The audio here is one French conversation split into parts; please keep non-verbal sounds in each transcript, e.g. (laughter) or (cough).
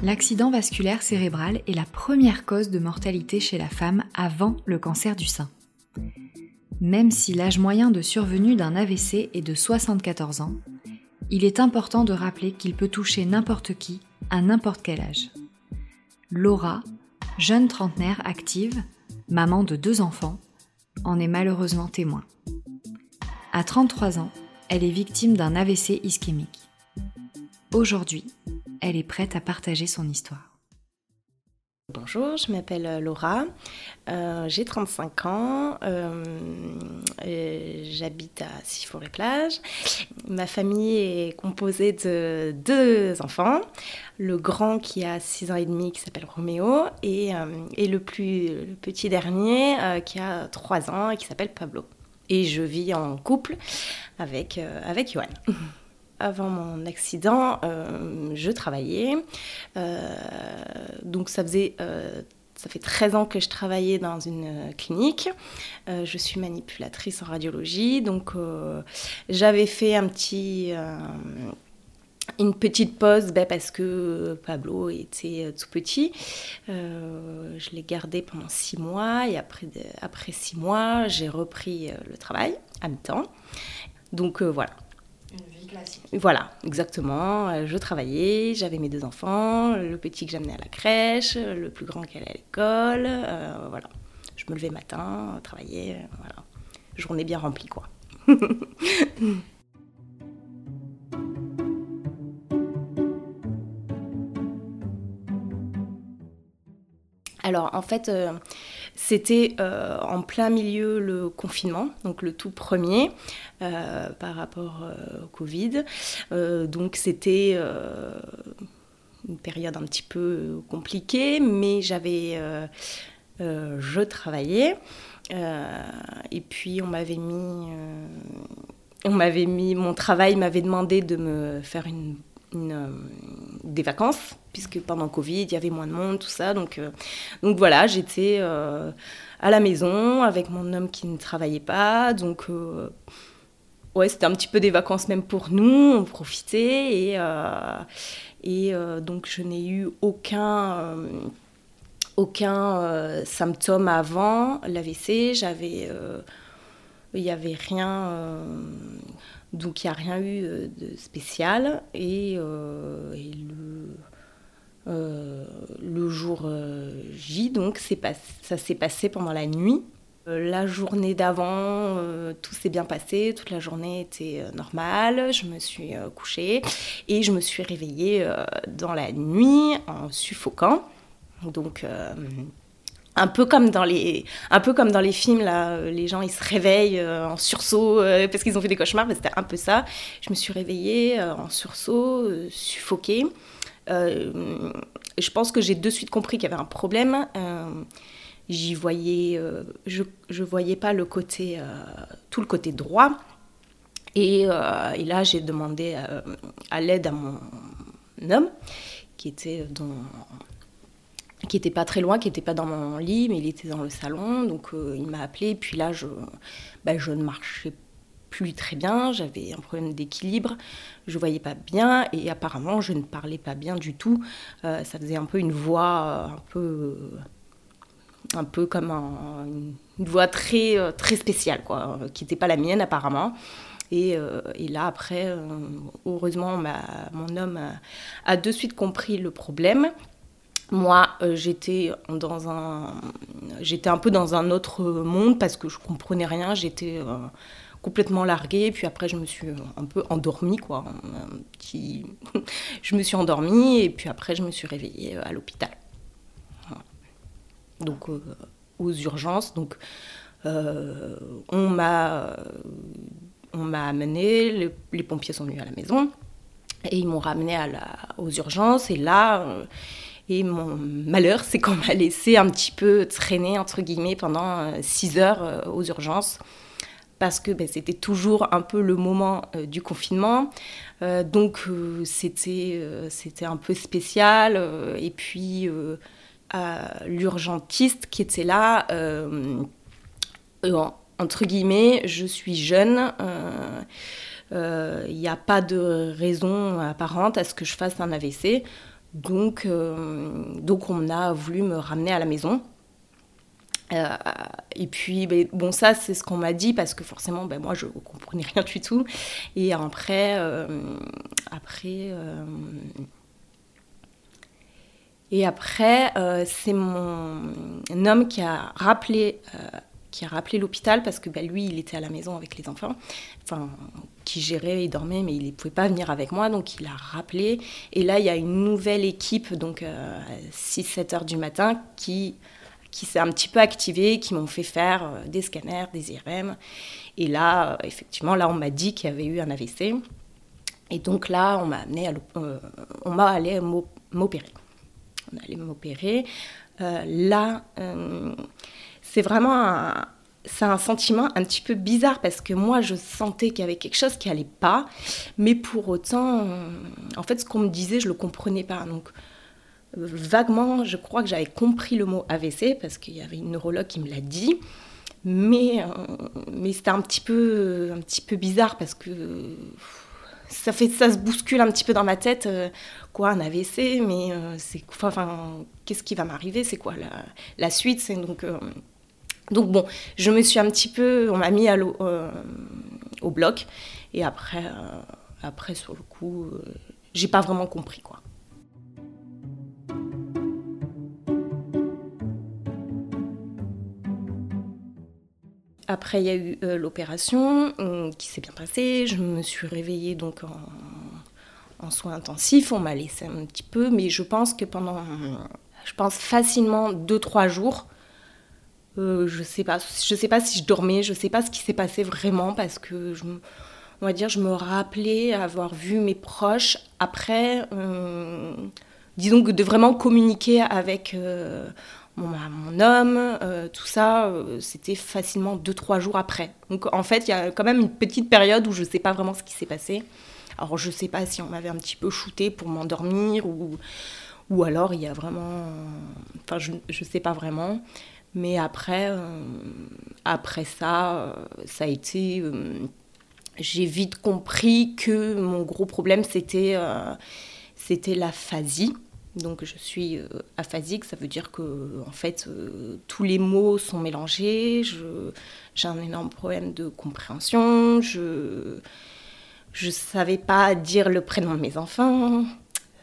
L'accident vasculaire cérébral est la première cause de mortalité chez la femme avant le cancer du sein. Même si l'âge moyen de survenue d'un AVC est de 74 ans, il est important de rappeler qu'il peut toucher n'importe qui à n'importe quel âge. Laura, jeune trentenaire active, maman de deux enfants, en est malheureusement témoin. À 33 ans, elle est victime d'un AVC ischémique. Aujourd'hui, elle est prête à partager son histoire. Bonjour, je m'appelle euh, Laura, euh, j'ai 35 ans, euh, j'habite à Sifour-les-Plages. Ma famille est composée de deux enfants, le grand qui a 6 ans et demi qui s'appelle Roméo et, le plus petit dernier qui a 3 ans et qui s'appelle Pablo. Et je vis en couple avec, avec Johan. (laughs) Avant mon accident, euh, je travaillais. Euh, donc ça faisait euh, ça fait 13 ans que je travaillais dans une clinique. je suis manipulatrice en radiologie. Donc, j'avais fait un petit, une petite pause ben, parce que Pablo était tout petit. je l'ai gardé pendant 6 mois et après, après 6 mois, j'ai repris le travail à mi-temps. Donc, voilà. Voilà, exactement. Euh, je travaillais, j'avais mes deux enfants, le petit que j'amenais à la crèche, le plus grand qui allait à l'école. Euh, voilà. Je me levais matin, travaillais, euh, voilà. Journée bien remplie, quoi. (laughs) Alors, en fait, c'était euh, en plein milieu le confinement, donc le tout premier euh, par rapport euh, au Covid. donc c'était une période un petit peu compliquée, mais j'avais, je travaillais et puis on m'avait mis, on m'avait mis, mon travail m'avait demandé de me faire une euh, des vacances, puisque pendant Covid, il y avait moins de monde, tout ça. Donc, euh, donc voilà, j'étais euh, à la maison avec mon homme qui ne travaillait pas. Donc, ouais, c'était un petit peu des vacances même pour nous. On profitait. Et, et donc, je n'ai eu aucun aucun symptôme avant l'AVC. J'avais, il n'y avait rien donc il n'y a rien eu euh, de spécial. Et, euh, le, euh, le, jour J, donc ça s'est passé pendant la nuit. La journée d'avant, tout s'est bien passé, toute la journée était normale, je me suis couchée et je me suis réveillée dans la nuit en suffoquant. Donc un peu comme dans les un peu comme dans les films là euh, les gens ils se réveillent euh, en sursaut euh, parce qu'ils ont fait des cauchemars c'était un peu ça. Je me suis réveillée en sursaut suffoquée. Je pense que j'ai de suite compris qu'il y avait un problème. J'y voyais je je voyais pas le côté tout le côté droit. Et là j'ai demandé à l'aide à mon homme qui était dans qui était pas très loin, qui n'était pas dans mon lit, mais il était dans le salon. Donc euh, il m'a appelé. Puis là, je, bah, je ne marchais plus très bien. J'avais un problème d'équilibre. Je voyais pas bien et apparemment, je ne parlais pas bien du tout. Euh, ça faisait un peu une voix euh, un peu un peu comme une voix très très spéciale quoi, qui n'était pas la mienne apparemment. Et là, après, heureusement, mon homme a, de suite compris le problème. Moi, euh, j'étais dans un, j'étais un peu dans un autre monde parce que je comprenais rien. J'étais euh, complètement larguée. Puis après, je me suis un peu endormie, quoi. Petit... (laughs) je me suis endormie et puis après, je me suis réveillée euh, à l'hôpital. Donc, aux urgences. Donc, on m'a, on m'a amené. les pompiers sont venus à la maison. Et ils m'ont ramené à la, aux urgences. Et là, et mon malheur, c'est qu'on m'a laissé un petit peu traîner, entre guillemets, pendant 6 heures aux urgences parce que ben, c'était toujours un peu le moment euh, du confinement. Euh, donc euh, c'était c'était un peu spécial. et puis l'urgentiste qui était là, entre guillemets, je suis jeune. Il n'y a pas de raison apparente à ce que je fasse un AVC. Donc, donc on a voulu me ramener à la maison. Euh, et puis, ben, bon, ça, c'est ce qu'on m'a dit parce que forcément, ben, moi, je comprenais rien du tout. Et après, euh, après, euh, et après, c'est mon homme qui a rappelé, qui a rappelé l'hôpital parce que ben, lui, il était à la maison avec les enfants, enfin, qui gérait, il dormait, mais il ne pouvait pas venir avec moi, donc il a rappelé. Et là, il y a une nouvelle équipe, donc à 6-7 heures du matin, qui qui s'est un petit peu activé, qui m'ont fait faire euh, des scanners, des IRM. Et là, euh, effectivement, là, on m'a dit qu'il y avait eu un AVC. Et donc là, on m'a amené à euh, on m'a allé m'opérer. On allait m'opérer. là, c'est vraiment un, c'est un sentiment un petit peu bizarre parce que moi, je sentais qu'il y avait quelque chose qui allait pas, mais pour autant, en fait, ce qu'on me disait, je le comprenais pas. Donc, vaguement, je crois que j'avais compris le mot AVC parce qu'il y avait une neurologue qui me l'a dit. Mais, euh, mais c'était un petit, peu, un petit peu bizarre parce que ça, fait, ça se bouscule un petit peu dans ma tête. Euh, quoi, un AVC Mais euh, c'est enfin, qu'est-ce qui va m'arriver? C'est quoi la, la suite? C'est donc, donc bon, je me suis un petit peu... On m'a mis à au bloc. Et après, après sur le coup, j'ai pas vraiment compris quoi. Après, il y a eu euh, l'opération euh, qui s'est bien passée. Je me suis réveillée donc en, soins intensifs. On m'a laissé un petit peu, mais je pense que pendant, je pense facilement 2-3 jours, euh, je sais pas, je sais pas si je dormais, je sais pas ce qui s'est passé vraiment parce que je, on va dire, je me rappelais avoir vu mes proches après, disons que de vraiment communiquer avec mon, homme, euh, tout ça, euh, c'était facilement 2-3 jours après. Donc en fait, il y a quand même une petite période où je sais pas vraiment ce qui s'est passé. Alors je sais pas si on m'avait un petit peu shooté pour m'endormir ou, ou alors il y a vraiment... Enfin, je ne sais pas vraiment. Mais après, euh, après ça, ça a été... J'ai vite compris que mon gros problème, c'était c'était l'aphasie. Donc je suis euh, aphasique, ça veut dire que en fait euh, tous les mots sont mélangés. J'ai un énorme problème de compréhension. Je je savais pas dire le prénom de mes enfants,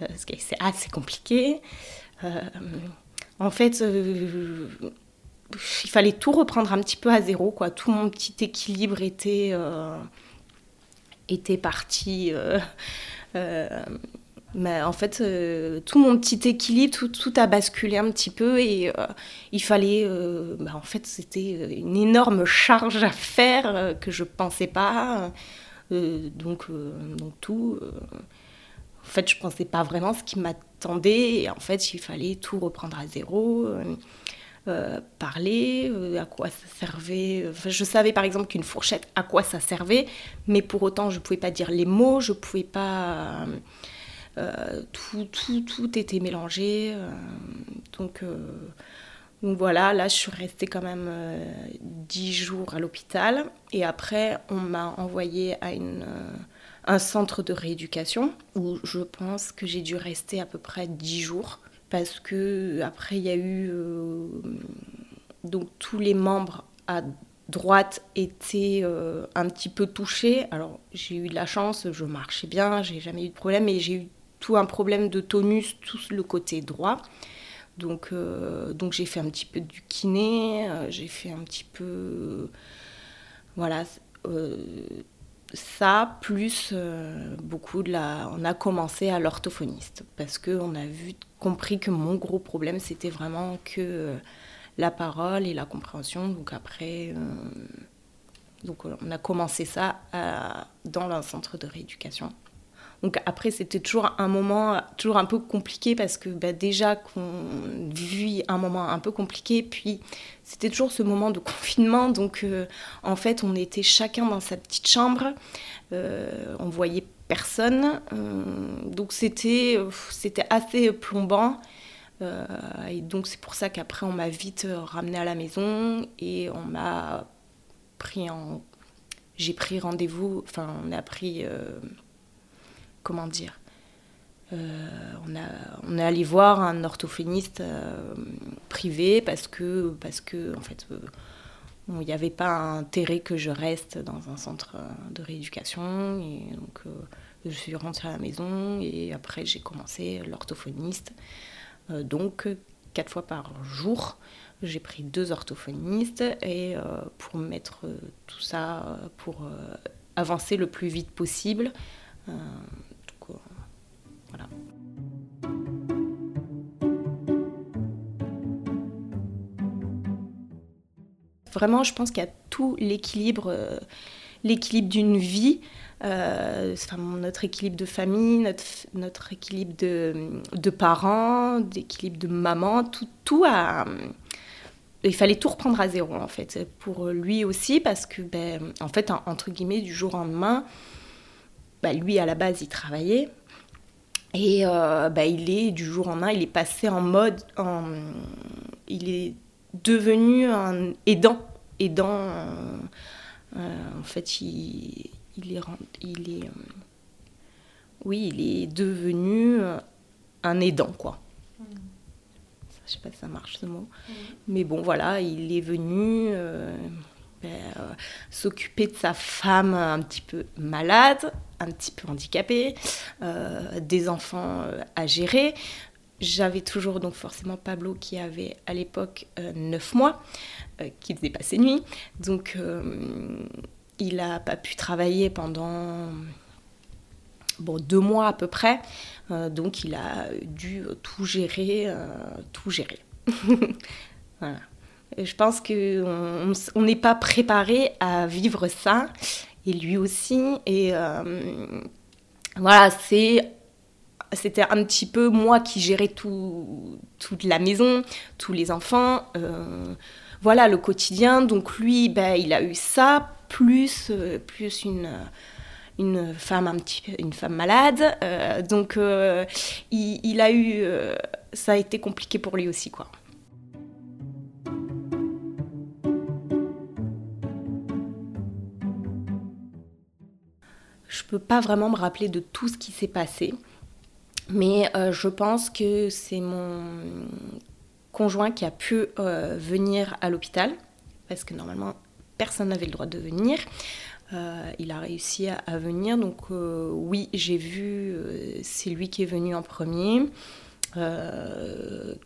euh, ce qui c'est assez compliqué. en fait, il fallait tout reprendre un petit peu à zéro, quoi. Tout mon petit équilibre était était parti mais en fait, euh, tout mon petit équilibre, tout, a basculé un petit peu et euh, il fallait. Euh, bah, en fait, c'était une énorme charge à faire que je ne pensais pas. donc, donc, tout. en fait, je pensais pas vraiment ce qui m'attendait et en fait, il fallait tout reprendre à zéro. Parler, à quoi ça servait. je savais par exemple qu'une fourchette, à quoi ça servait, mais pour autant, je ne pouvais pas dire les mots, je ne pouvais pas euh, tout, tout, tout, était mélangé. Euh, donc, euh, donc voilà, là je suis restée quand même dix jours à l'hôpital. Et après, on m'a envoyé à une un centre de rééducation où je pense que j'ai dû rester à peu près dix jours parce que après il y a eu donc tous les membres à droite étaient un petit peu touchés. Alors j'ai eu de la chance, je marchais bien, j'ai jamais eu de problème, mais j'ai eu tout un problème de tonus, tout le côté droit. Donc, euh, donc j'ai fait un petit peu du kiné, euh, j'ai fait un petit peu. voilà. Euh, ça, plus beaucoup de la. On a commencé à l'orthophoniste parce qu'on a vu, compris que mon gros problème, c'était vraiment que la parole et la compréhension. Donc après. donc on a commencé ça dans un centre de rééducation. Donc après, c'était toujours un moment, toujours un peu compliqué parce que bah, déjà qu'on vit un moment un peu compliqué, puis c'était toujours ce moment de (laughs) confinement. Donc euh, en fait, on était chacun dans sa petite chambre, euh, on voyait personne, euh, donc c'était c'était assez plombant. et donc c'est pour ça qu'après on m'a vite ramené à la maison et on m'a pris en j'ai pris rendez-vous, enfin on a pris comment dire euh, on, a, est allé voir un orthophoniste euh, privé parce que, parce que en fait, euh, il n'y avait pas intérêt que je reste dans un centre de rééducation. Et donc, je suis rentrée à la maison et après, j'ai commencé l'orthophoniste. donc, quatre fois par jour, j'ai pris deux orthophonistes et pour mettre tout ça, pour avancer le plus vite possible. Vraiment, je pense qu'il y a tout l'équilibre, euh, l'équilibre d'une vie, euh, notre équilibre de famille, notre, équilibre de, parents, d'équilibre de maman, tout, a, il fallait tout reprendre à zéro en fait pour lui aussi parce que ben, en fait entre guillemets du jour au lendemain ben, lui à la base il travaillait et euh, bah, il est, du jour au lendemain, il est passé en mode. En, il est devenu un aidant. Aidant. Euh, euh, en fait, il, il est. Il est oui, il est devenu un aidant, quoi. Mm. Je sais pas si ça marche ce mot. Mm. Mais bon, voilà, il est venu. Euh, s'occuper de sa femme un petit peu malade, un petit peu handicapée, euh, des enfants euh, à gérer. J'avais toujours donc forcément Pablo qui avait à l'époque 9 mois, qui faisait pas ses nuits. Donc il n'a pas pu travailler pendant bon, deux mois à peu près. donc il a dû tout gérer, tout gérer. (laughs) voilà. Je pense qu'on n'est pas préparé à vivre ça, et lui aussi. Et euh, voilà, c'était un petit peu moi qui gérais tout, toute la maison, tous les enfants, euh, voilà le quotidien. Donc lui, ben, il a eu ça, plus, euh, plus une, une, femme un petit, une femme malade. donc il, a eu, ça a été compliqué pour lui aussi, quoi. Je peux pas vraiment me rappeler de tout ce qui s'est passé, mais euh, je pense que c'est mon conjoint qui a pu euh, venir à l'hôpital, parce que normalement personne n'avait le droit de venir. Euh, il a réussi à, venir, donc oui, j'ai vu, c'est lui qui est venu en premier,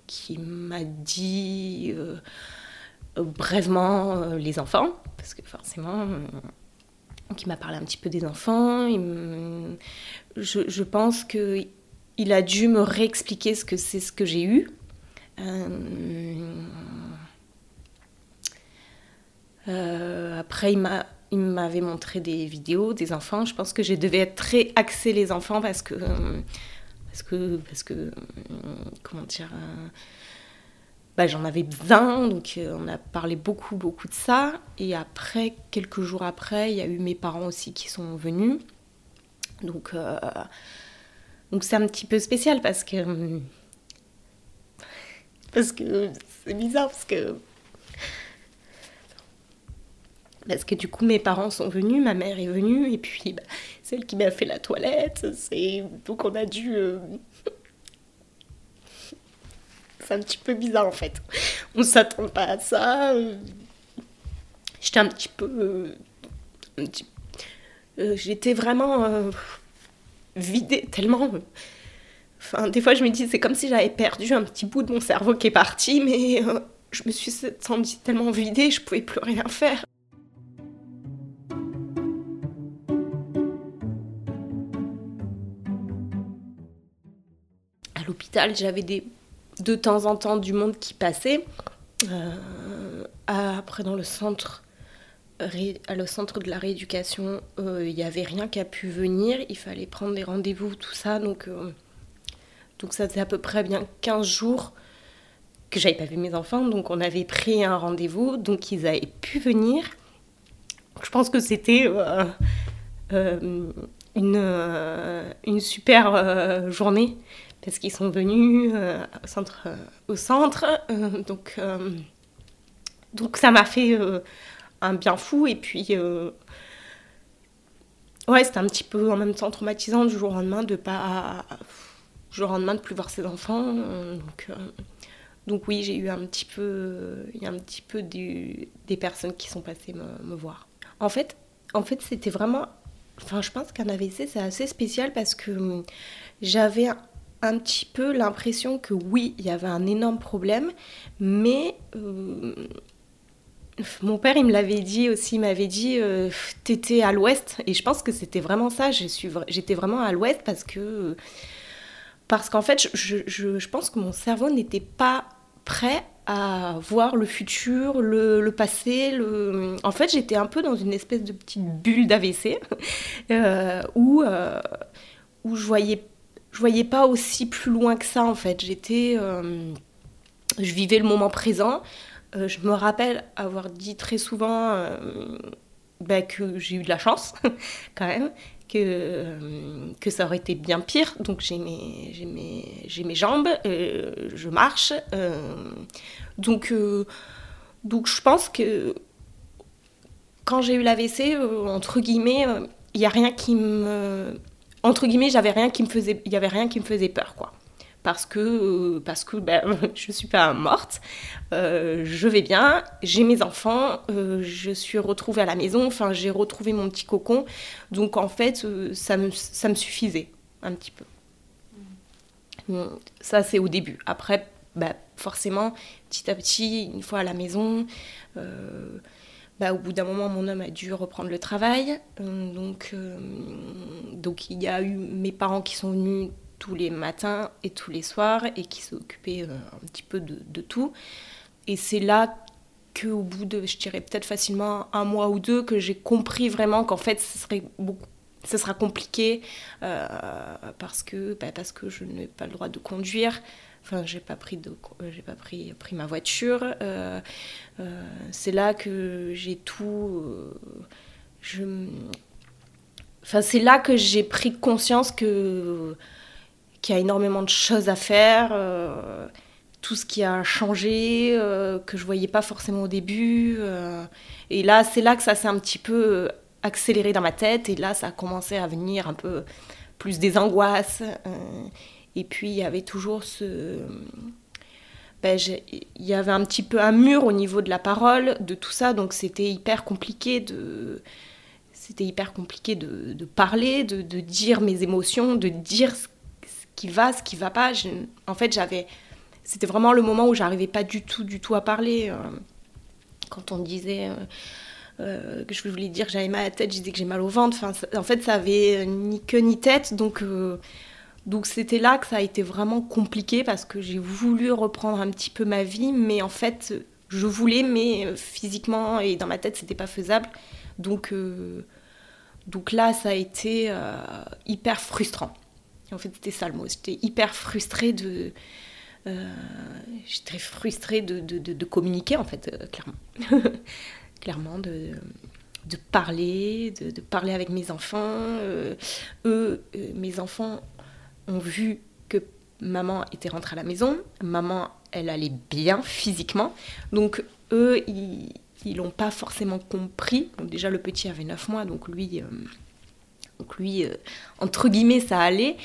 qui m'a dit brièvement les enfants, parce que forcément qui m'a parlé un petit peu des enfants. je, pense que il a dû me réexpliquer ce que c'est ce que j'ai eu. Euh, euh, après, il m'a il m'avait montré des vidéos des enfants. Je pense que je devais être très axée les enfants parce que parce que parce que comment dire bah, j'en avais besoin, donc euh, on a parlé beaucoup, beaucoup de ça. Et après, quelques jours après, il y a eu mes parents aussi qui sont venus. Donc, euh, donc c'est un petit peu spécial parce que. Parce que c'est bizarre, parce que. Parce que du coup, mes parents sont venus, ma mère est venue, et puis bah, celle qui m'a fait la toilette. Donc on a dû. Euh, c'est un petit peu bizarre en fait. On s'attend pas à ça. J'étais un petit peu. Euh, euh, j'étais vraiment euh, vidée tellement. Enfin, des fois, je me dis, c'est comme si j'avais perdu un petit bout de mon cerveau qui est parti, mais je me suis sentie tellement vidée, je pouvais plus rien faire. À l'hôpital, j'avais des de temps en temps du monde qui passait. Euh, après, dans le centre, le centre de la rééducation, il n'y avait rien qui a pu venir. Il fallait prendre des rendez-vous, tout ça. Donc, donc ça faisait à peu près bien 15 jours que j'avais pas vu mes enfants. Donc on avait pris un rendez-vous. Donc ils avaient pu venir. Je pense que c'était une, une super journée parce qu'ils sont venus euh, au centre. Euh, euh, donc, donc ça m'a fait un bien fou. Et puis, ouais, c'était un petit peu en même temps traumatisant du jour au lendemain de pas. Du jour au lendemain de plus voir ses enfants. donc, donc oui, j'ai eu un petit peu. Il y a un petit peu des personnes qui sont passées me, me voir. En fait, en fait c'était vraiment. Enfin, je pense qu'un AVC, c'est assez spécial parce que j'avais un petit peu l'impression que oui, il y avait un énorme problème, mais euh, mon père, il me l'avait dit aussi, il m'avait dit, euh, t'étais à l'ouest, et je pense que c'était vraiment ça, j'étais vraiment à l'ouest parce que, parce qu'en fait, je, pense que mon cerveau n'était pas prêt à voir le futur, le, passé. Le... En fait, j'étais un peu dans une espèce de petite bulle d'AVC (laughs) euh, où, où je voyais je voyais pas aussi plus loin que ça en fait. J'étais, euh, je vivais le moment présent. Euh, je me rappelle avoir dit très souvent euh, bah, que j'ai eu de la chance (laughs) quand même, que, que ça aurait été bien pire. Donc j'ai mes, j'ai mes, j'ai mes jambes, je marche. donc, donc je pense que quand j'ai eu l'AVC, entre guillemets, il n'y a rien qui me entre guillemets, j'avais rien qui me faisait, il y avait rien qui me faisait peur, quoi. Parce que, euh, parce que ben, (laughs) je suis pas morte, euh, je vais bien, j'ai mes enfants, euh, je suis retrouvée à la maison, enfin j'ai retrouvé mon petit cocon, donc en fait ça me, ça me suffisait un petit peu. Ça c'est au début. Après, ben, forcément, petit à petit, une fois à la maison, bah, au bout d'un moment, mon homme a dû reprendre le travail. Euh, donc, euh, donc, il y a eu mes parents qui sont venus tous les matins et tous les soirs et qui s'occupaient euh, un petit peu de, tout. Et c'est là qu'au bout de, je dirais peut-être facilement un mois ou deux, que j'ai compris vraiment qu'en fait, ce serait beaucoup ce sera compliqué parce que bah, parce que je n'ai pas le droit de conduire Enfin, j'ai pas pris de, euh, j'ai pas pris, ma voiture. Euh, euh, c'est là que j'ai tout. c'est là que j'ai pris conscience que qu'il y a énormément de choses à faire. tout ce qui a changé, que je voyais pas forcément au début. et là, c'est là que ça s'est un petit peu accéléré dans ma tête. Et là, ça a commencé à venir un peu plus des angoisses. Et puis il y avait toujours ce... Ben, il y avait un petit peu un mur au niveau de la parole, de tout ça, donc c'était hyper compliqué de... C'était hyper compliqué de, parler, de, dire mes émotions, de dire ce, qui va, ce qui va pas. en fait, j'avais... C'était vraiment le moment où j'arrivais pas du tout, du tout à parler. Euh, quand on disait... Euh, euh, que je voulais dire que j'avais mal à la tête, je disais que j'ai mal au ventre. En fait, ça avait ni queue ni tête. Donc, donc c'était là que ça a été vraiment compliqué parce que j'ai voulu reprendre un petit peu ma vie, mais en fait je voulais, mais euh, physiquement et dans ma tête c'était pas faisable. Donc, euh, donc là ça a été euh, hyper frustrant. En fait c'était ça le mot, j'étais hyper frustrée de... j'étais frustrée de, de, communiquer en fait, clairement. (laughs) clairement de de parler, de, parler avec mes enfants. eux, mes enfants ont vu que maman était rentrée à la maison, maman, elle allait bien physiquement. Donc eux, ils l'ont pas forcément compris. Donc déjà, le petit avait 9 mois, donc lui... Euh, donc lui, euh, entre guillemets, ça allait.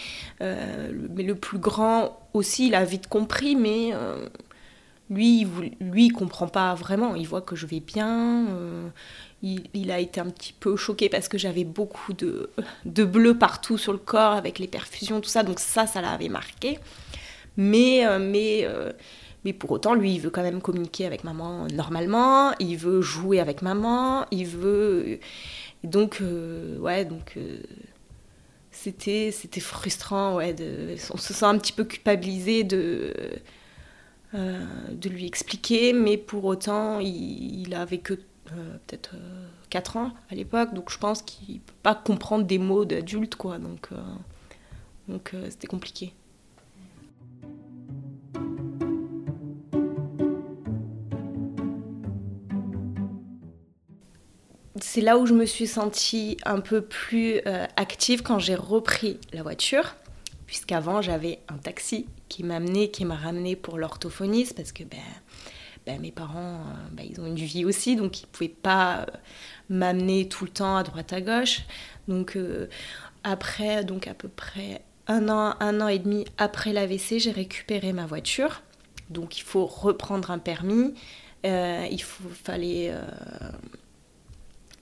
Euh, mais le plus grand aussi, il a vite compris, mais lui, lui, il comprend pas vraiment. Il voit que je vais bien il, a été un petit peu choqué parce que j'avais beaucoup de, bleu partout sur le corps avec les perfusions, tout ça. Donc ça, ça l'avait marqué. Mais, euh, mais, euh, mais pour autant, lui, il veut quand même communiquer avec maman normalement. Il veut jouer avec maman. Il veut... Donc, euh, ouais, donc... c'était, c'était frustrant, ouais. De, on se sent un petit peu culpabilisé de... de lui expliquer, mais pour autant, il, il avait que peut-être 4 ans à l'époque, donc je pense qu'il ne peut pas comprendre des mots d'adulte, quoi. Donc, donc c'était compliqué. c'est là où je me suis sentie un peu plus euh, active quand j'ai repris la voiture, puisqu'avant j'avais un taxi qui m'amenait, qui m'a ramené pour l'orthophoniste, parce que ben, ben mes parents, euh, ben, ils ont une vie aussi, donc ils ne pouvaient pas euh, m'amener tout le temps à droite à gauche. Donc après, donc à peu près un an, un an et demi après l'AVC, j'ai récupéré ma voiture. Donc il faut reprendre un permis. il faut, fallait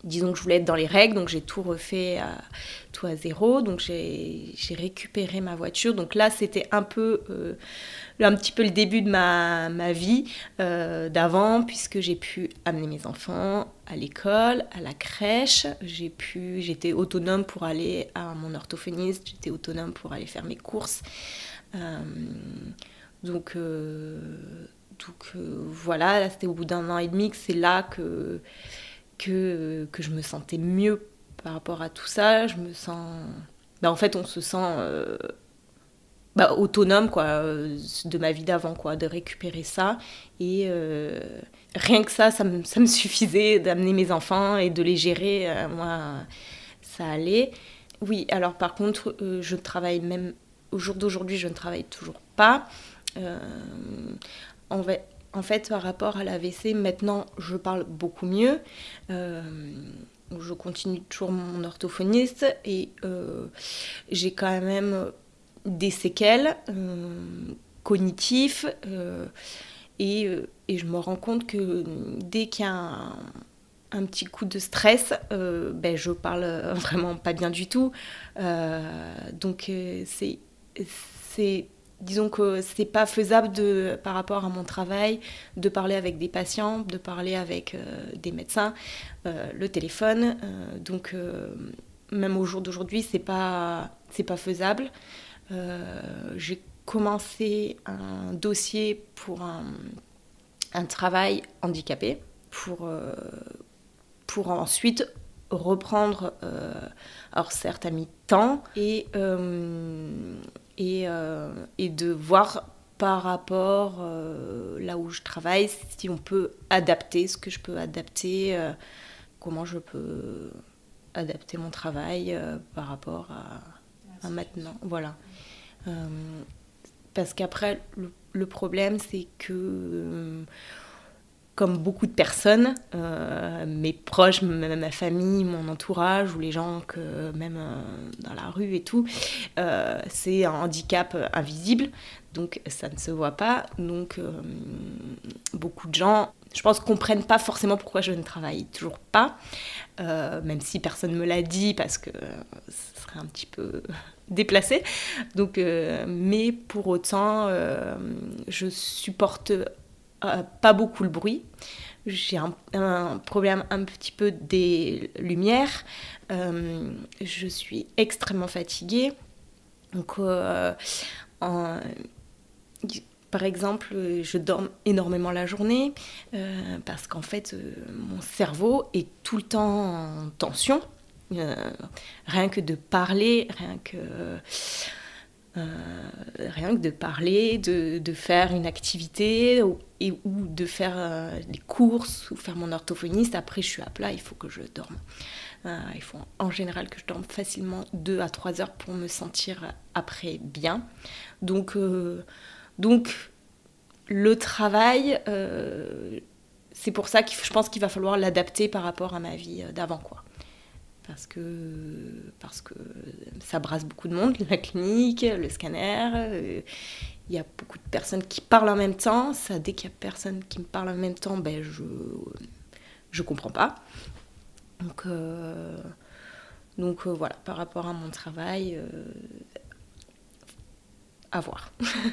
disons que je voulais être dans les règles, donc j'ai tout refait à, tout à zéro. Donc j'ai récupéré ma voiture. Donc là, c'était un peu, euh, un petit peu le début de ma, ma vie euh, d'avant, puisque j'ai pu amener mes enfants à l'école, à la crèche. J'ai pu, j'étais autonome pour aller à mon orthophoniste. J'étais autonome pour aller faire mes courses. Euh, donc donc voilà, c'était au bout d'un an et demi que c'est là que que, que je me sentais mieux par rapport à tout ça. Je me sens. Bah, en fait, on se sent euh, bah, autonome quoi, euh, de ma vie d'avant, quoi, de récupérer ça. Et euh, rien que ça, ça me, ça me suffisait d'amener mes enfants et de les gérer. moi, ça allait. Oui, alors par contre, je travaille même. Au jour d'aujourd'hui, je ne travaille toujours pas. en fait, en fait, par rapport à l'AVC, maintenant, je parle beaucoup mieux. Euh, je continue toujours mon orthophoniste et euh, j'ai quand même des séquelles euh, cognitives et, je me rends compte que dès qu'il y a un, petit coup de stress, ben, je parle (laughs) vraiment pas bien du tout. donc c'est disons que c'est pas faisable par rapport à mon travail de parler avec des patients, de parler avec euh, des médecins, euh, le téléphone. Euh, donc même au jour d'aujourd'hui, c'est pas c'est pas faisable. J'ai commencé un dossier pour un, un travail handicapé pour pour ensuite reprendre, alors certes à mi-temps, et et, euh, et de voir par rapport euh, là où je travaille, si on peut adapter ce que je peux adapter, euh, comment je peux adapter mon travail par rapport à, maintenant. Voilà. parce qu'après, le, problème, c'est que comme beaucoup de personnes, euh, mes proches, ma famille, mon entourage ou les gens que même euh, dans la rue et tout, euh, c'est un handicap invisible, donc ça ne se voit pas. Donc beaucoup de gens, je pense, comprennent pas forcément pourquoi je ne travaille toujours pas, même si personne me l'a dit parce que ce serait un petit peu (laughs) déplacé. Donc, mais pour autant, je supporte euh, pas beaucoup le bruit. J'ai un, problème un petit peu des lumières. Euh, je suis extrêmement fatiguée. Donc, euh, par exemple, je dors énormément la journée parce qu'en fait, mon cerveau est tout le temps en tension. rien que de parler, rien que euh, rien que de parler, de, faire une activité ou, et, ou de faire euh, des courses ou faire mon orthophoniste. Après, je suis à plat, il faut que je dorme. Euh, il faut en général que je dorme facilement 2 à 3 heures pour me sentir après bien. Donc, donc le travail, c'est pour ça que je pense qu'il va falloir l'adapter par rapport à ma vie d'avant. quoi parce que, parce que ça brasse beaucoup de monde, la clinique, le scanner. Euh, il y a beaucoup de personnes qui parlent en même temps. Ça, dès qu'il y a personne qui me parle en même temps, ben je je comprends pas. Donc, euh, donc euh, voilà, par rapport à mon travail, à voir.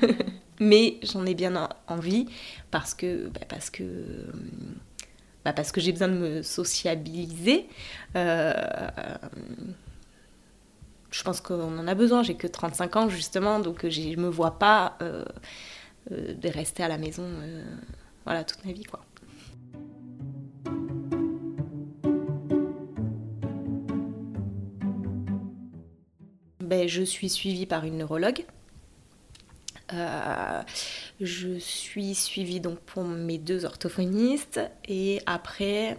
(laughs) Mais j'en ai bien envie parce que, ben, parce que bah, parce que j'ai besoin de me sociabiliser. Euh, je pense qu'on en a besoin. J'ai que 35 ans, justement, donc euh, je ne me vois pas euh, de rester à la maison voilà, toute ma vie, quoi. Ben, je suis suivie par une neurologue je suis suivie donc pour mes deux orthophonistes et après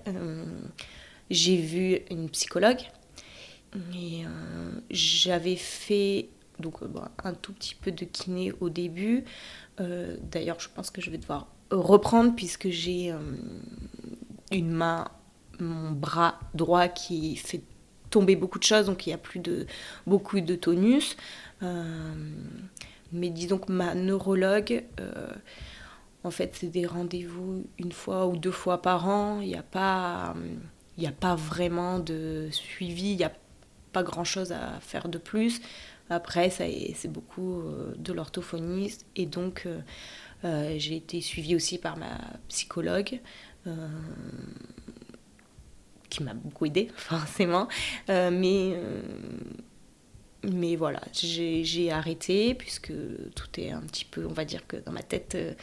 j'ai vu une psychologue et j'avais fait un tout petit peu de kiné au début. D'ailleurs, je pense que je vais devoir reprendre puisque j'ai une main, mon bras droit qui fait tomber beaucoup de choses, donc il y a plus beaucoup de tonus. Euh, mais disons que ma neurologue, euh, en fait, c'est des rendez-vous une fois ou deux fois par an. Il n'y a pas, il a pas vraiment de suivi. Il n'y a pas grand-chose à faire de plus. Après, c'est beaucoup euh, de l'orthophoniste et donc j'ai été suivie aussi par ma psychologue qui m'a beaucoup aidé, (laughs) forcément. Euh, mais, euh, mais voilà, j'ai arrêté puisque tout est un petit peu, on va dire que dans ma tête, euh,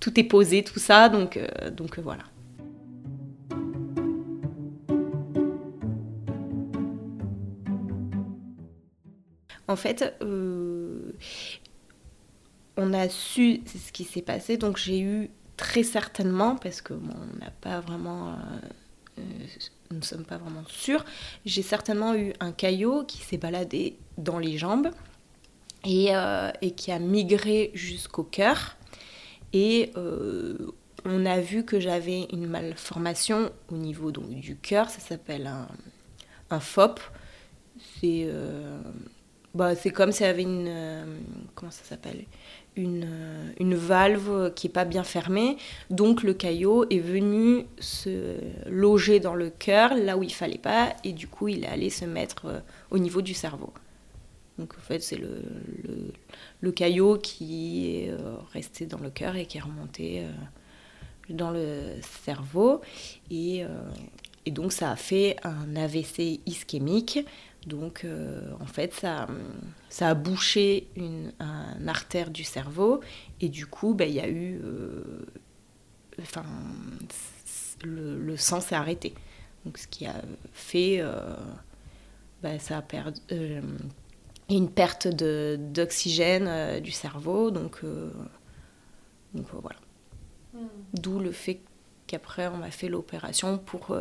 tout est posé, tout ça. Donc, donc voilà. En fait, on a su ce qui s'est passé, donc j'ai eu très certainement, parce que on n'a pas vraiment nous ne sommes pas vraiment sûrs. J'ai certainement eu un caillot qui s'est baladé dans les jambes et, euh, qui a migré jusqu'au cœur. Et euh, on a vu que j'avais une malformation au niveau donc, du cœur, ça s'appelle un, un FOP. C'est euh, bah, comme si y avait une. comment ça s'appelle? Euh, une, valve qui n'est pas bien fermée. Donc le caillot est venu se loger dans le cœur, là où il fallait pas, et du coup il est allé se mettre euh, au niveau du cerveau. Donc en fait c'est le, le, caillot qui est euh, resté dans le cœur et qui est remonté dans le cerveau. Et, et donc ça a fait un AVC ischémique donc, euh, en fait, ça, ça a bouché une, artère du cerveau et du coup, ben, il y a eu. Euh, enfin, le, sang s'est arrêté. Donc, ce qui a fait. Euh, ben, ça a perdu. une perte d'oxygène du cerveau. Donc, donc voilà. Hmm. D'où le fait qu'après, on m'a fait l'opération pour,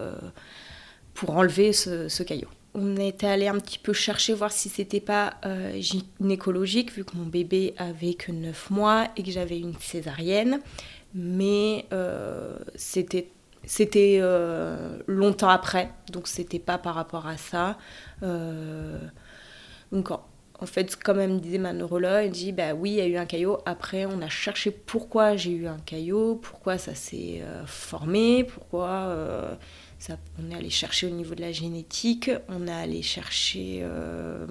pour enlever ce, ce caillot on était allé un petit peu chercher voir si c'était pas euh, gynécologique vu que mon bébé avait que 9 mois et que j'avais une césarienne. Mais euh, c'était c'était euh, longtemps après donc c'était pas par rapport à ça. Donc en, fait comme elle me disait ma neurologue elle dit bah oui il y a eu un caillot. Après on a cherché pourquoi j'ai eu un caillot pourquoi ça s'est formé pourquoi on est allé chercher au niveau de la génétique, on est allé chercher euh,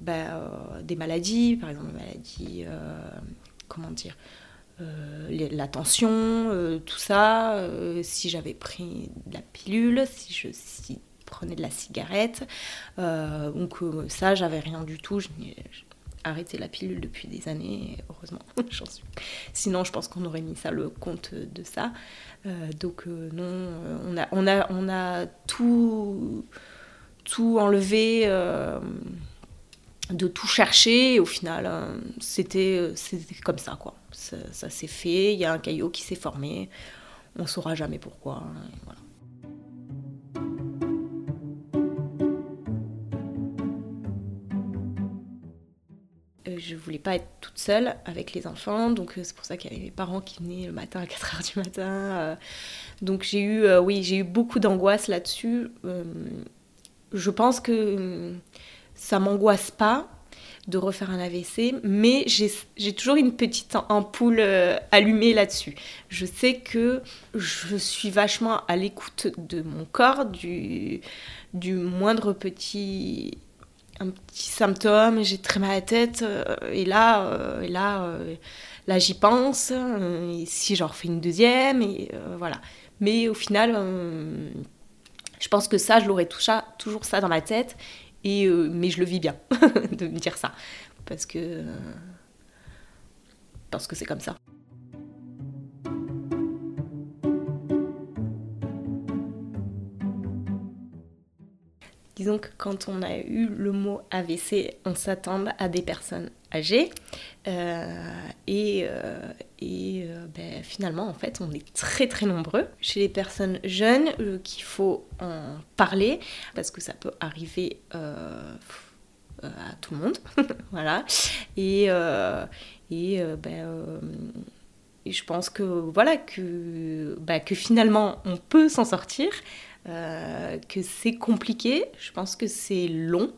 bah, euh, des maladies, par exemple, maladies, euh, comment dire, la tension, tout ça, si j'avais pris de la pilule, si je prenais de la cigarette. donc ça, j'avais rien du tout. Arrêté la pilule depuis des années, heureusement, (laughs) j'en suis. Sinon, je pense qu'on aurait mis ça le compte de ça. Euh, donc euh, non, euh, on a, on a, on a tout, tout enlevé, de tout chercher. Et au final, c'était, c'était comme ça, quoi. Ça, s'est fait. Il y a un caillot qui s'est formé. On saura jamais pourquoi. Voilà. Je voulais pas être toute seule avec les enfants, donc euh, c'est pour ça qu'il y avait mes parents qui venaient le matin à 4h du matin. Euh. donc j'ai eu, euh, oui, j'ai eu beaucoup d'angoisse là-dessus. je pense que ça m'angoisse pas de refaire un AVC, mais j'ai toujours une petite ampoule allumée là-dessus. Je sais que je suis vachement à l'écoute de mon corps, du, du moindre petit un petit symptôme, j'ai très mal à la tête, euh, et là, euh, et là, euh, là j'y pense, et si j'en refais une deuxième, et voilà. Mais au final, je pense que ça, je l'aurais toujours ça dans ma tête, et, mais je le vis bien (laughs) de me dire ça, parce que parce que c'est comme ça. Disons que quand on a eu le mot AVC, on s'attend à des personnes âgées. et, et ben, finalement, en fait, on est très très nombreux. Chez les personnes jeunes, qu'il faut en parler, parce que ça peut arriver à tout le monde. (laughs) voilà. Et, et ben je pense que voilà que, bah, que finalement on peut s'en sortir, euh, que c'est compliqué. Je pense que c'est long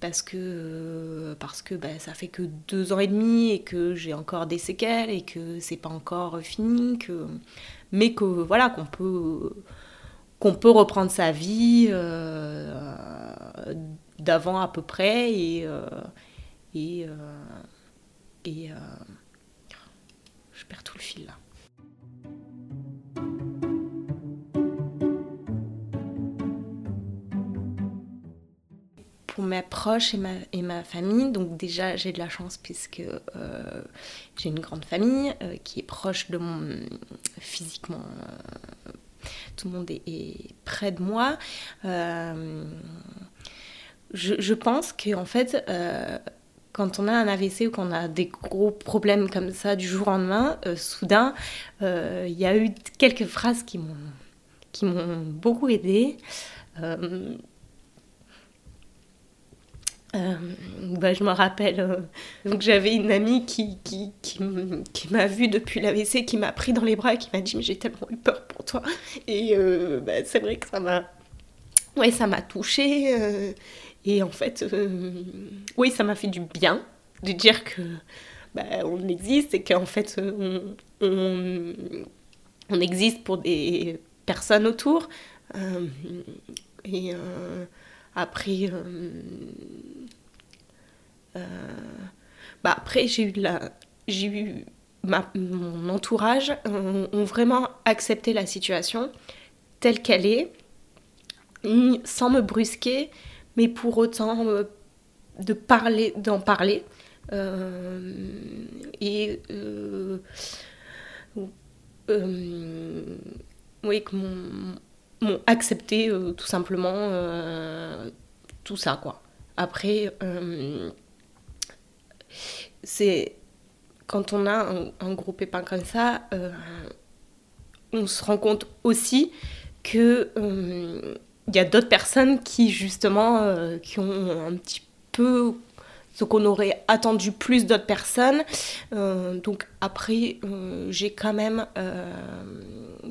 parce que parce que bah, ça fait que deux ans et demi et que j'ai encore des séquelles et que c'est pas encore fini, que mais que voilà qu'on peut peut reprendre sa vie euh, d'avant à peu près et euh, et, et je perds tout le fil là. Pour mes proches et ma, ma famille, donc déjà j'ai de la chance puisque euh, j'ai une grande famille euh, qui est proche de mon physiquement. Euh, tout le monde est, près de moi. Je, je, pense qu'en fait, quand on a un AVC ou qu'on a des gros problèmes comme ça du jour au lendemain, soudain, il y a eu quelques phrases qui m'ont qui m'ont beaucoup aidé. Euh, bah, je me rappelle, donc j'avais une amie qui, qui, qui, m'a vue depuis l'AVC, qui m'a pris dans les bras et qui m'a dit mais j'ai tellement eu peur pour toi. Et bah, c'est vrai que ça m'a ouais, ça m'a touchée. Et en fait, euh, oui, ça m'a fait du bien de dire que bah, on existe et qu'en fait, on, on, existe pour des personnes autour. Euh, et euh, après, bah après j'ai eu la, j'ai eu mon entourage ont vraiment accepté la situation telle qu'elle est, sans me brusquer mais pour autant euh, de parler, d'en parler. Euh, et euh, oui, que m'ont accepté tout simplement tout ça, quoi. Après, c'est quand on a un, un, gros pépin comme ça, on se rend compte aussi que il y a d'autres personnes qui justement euh, ont un petit peu ce qu'on aurait attendu plus d'autres personnes. Euh, donc après, euh, j'ai quand même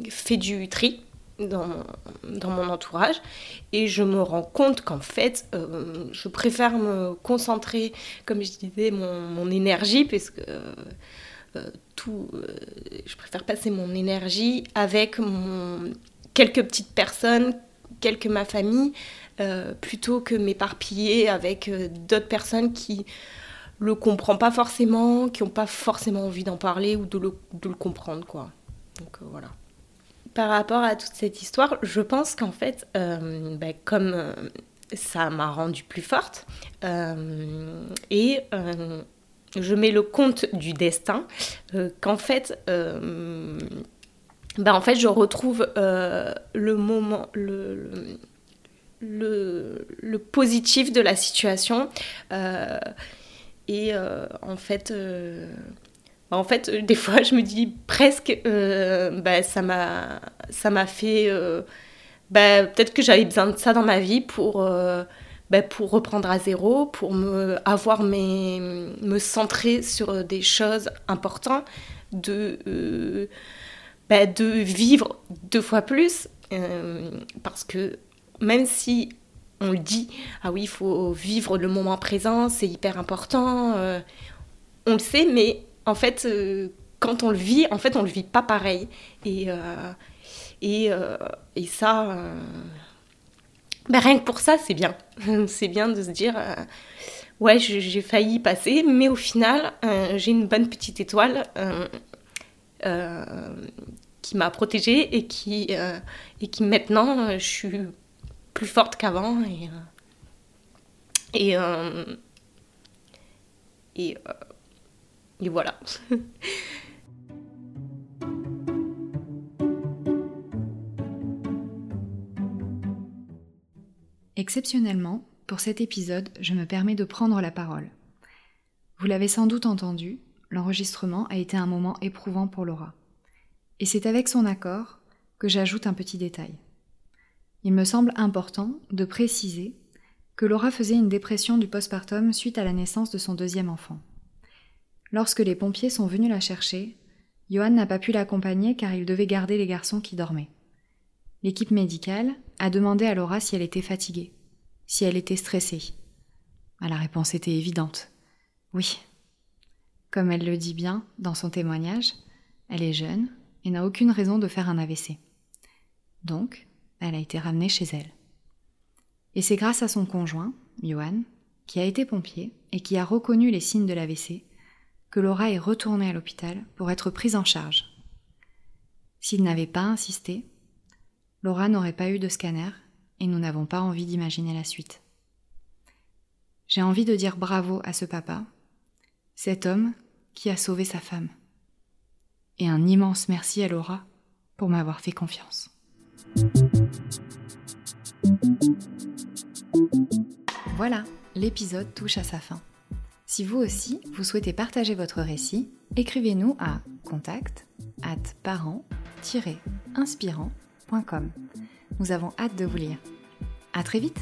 fait du tri dans, mon entourage et je me rends compte qu'en fait, je préfère me concentrer, comme je disais, mon, mon énergie, puisque tout, je préfère passer mon énergie avec mon, quelques petites personnes quelques ma famille, euh, plutôt que m'éparpiller avec euh, d'autres personnes qui le comprennent pas forcément, qui n'ont pas forcément envie d'en parler ou de le, de le, comprendre, quoi. Donc euh, voilà. Par rapport à toute cette histoire, je pense qu'en fait, bah, comme ça m'a rendue plus forte, et je mets le compte du destin, qu'en fait, en fait, je retrouve euh, le moment, le, le, positif de la situation. Euh, et euh, en fait, en fait, des fois, je me dis presque, ben, ça m'a ça m'a fait. Ben, peut-être que j'avais besoin de ça dans ma vie pour. Ben, pour reprendre à zéro, pour me, avoir mes, me centrer sur des choses importantes, de, bah, de vivre deux fois plus, euh, parce que même si on le dit, ah oui, il faut vivre le moment présent, c'est hyper important, euh, on le sait, mais en fait, euh, quand on le vit, en fait, on le vit pas pareil. Et, et, et, ça, bah, rien que pour ça, c'est bien. (laughs) c'est bien de se dire, ouais, j'ai failli passer, mais au final, j'ai une bonne petite étoile. Euh, qui m'a protégée et qui, euh, et qui maintenant, euh, je suis plus forte qu'avant. Et, et, et voilà. Exceptionnellement, pour cet épisode, je me permets de prendre la parole. Vous l'avez sans doute entendu, l'enregistrement a été un moment éprouvant pour Laura. Et c'est avec son accord que j'ajoute un petit détail. Il me semble important de préciser que Laura faisait une dépression du postpartum suite à la naissance de son deuxième enfant. Lorsque les pompiers sont venus la chercher, Johan n'a pas pu l'accompagner car il devait garder les garçons qui dormaient. L'équipe médicale a demandé à Laura si elle était fatiguée, si elle était stressée. Ah, la réponse était évidente. Oui. Comme elle le dit bien dans son témoignage, elle est jeune et n'a aucune raison de faire un AVC. Donc, elle a été ramenée chez elle. Et c'est grâce à son conjoint, Johan, qui a été pompier et qui a reconnu les signes de l'AVC, que Laura est retournée à l'hôpital pour être prise en charge. S'il n'avait pas insisté, Laura n'aurait pas eu de scanner et nous n'avons pas envie d'imaginer la suite. J'ai envie de dire bravo à ce papa, cet homme qui a sauvé sa femme. Et un immense merci à Laura pour m'avoir fait confiance. Voilà, l'épisode touche à sa fin. Si vous aussi, vous souhaitez partager votre récit, écrivez-nous à contact at parent-inspirant.com. Nous avons hâte de vous lire. À très vite!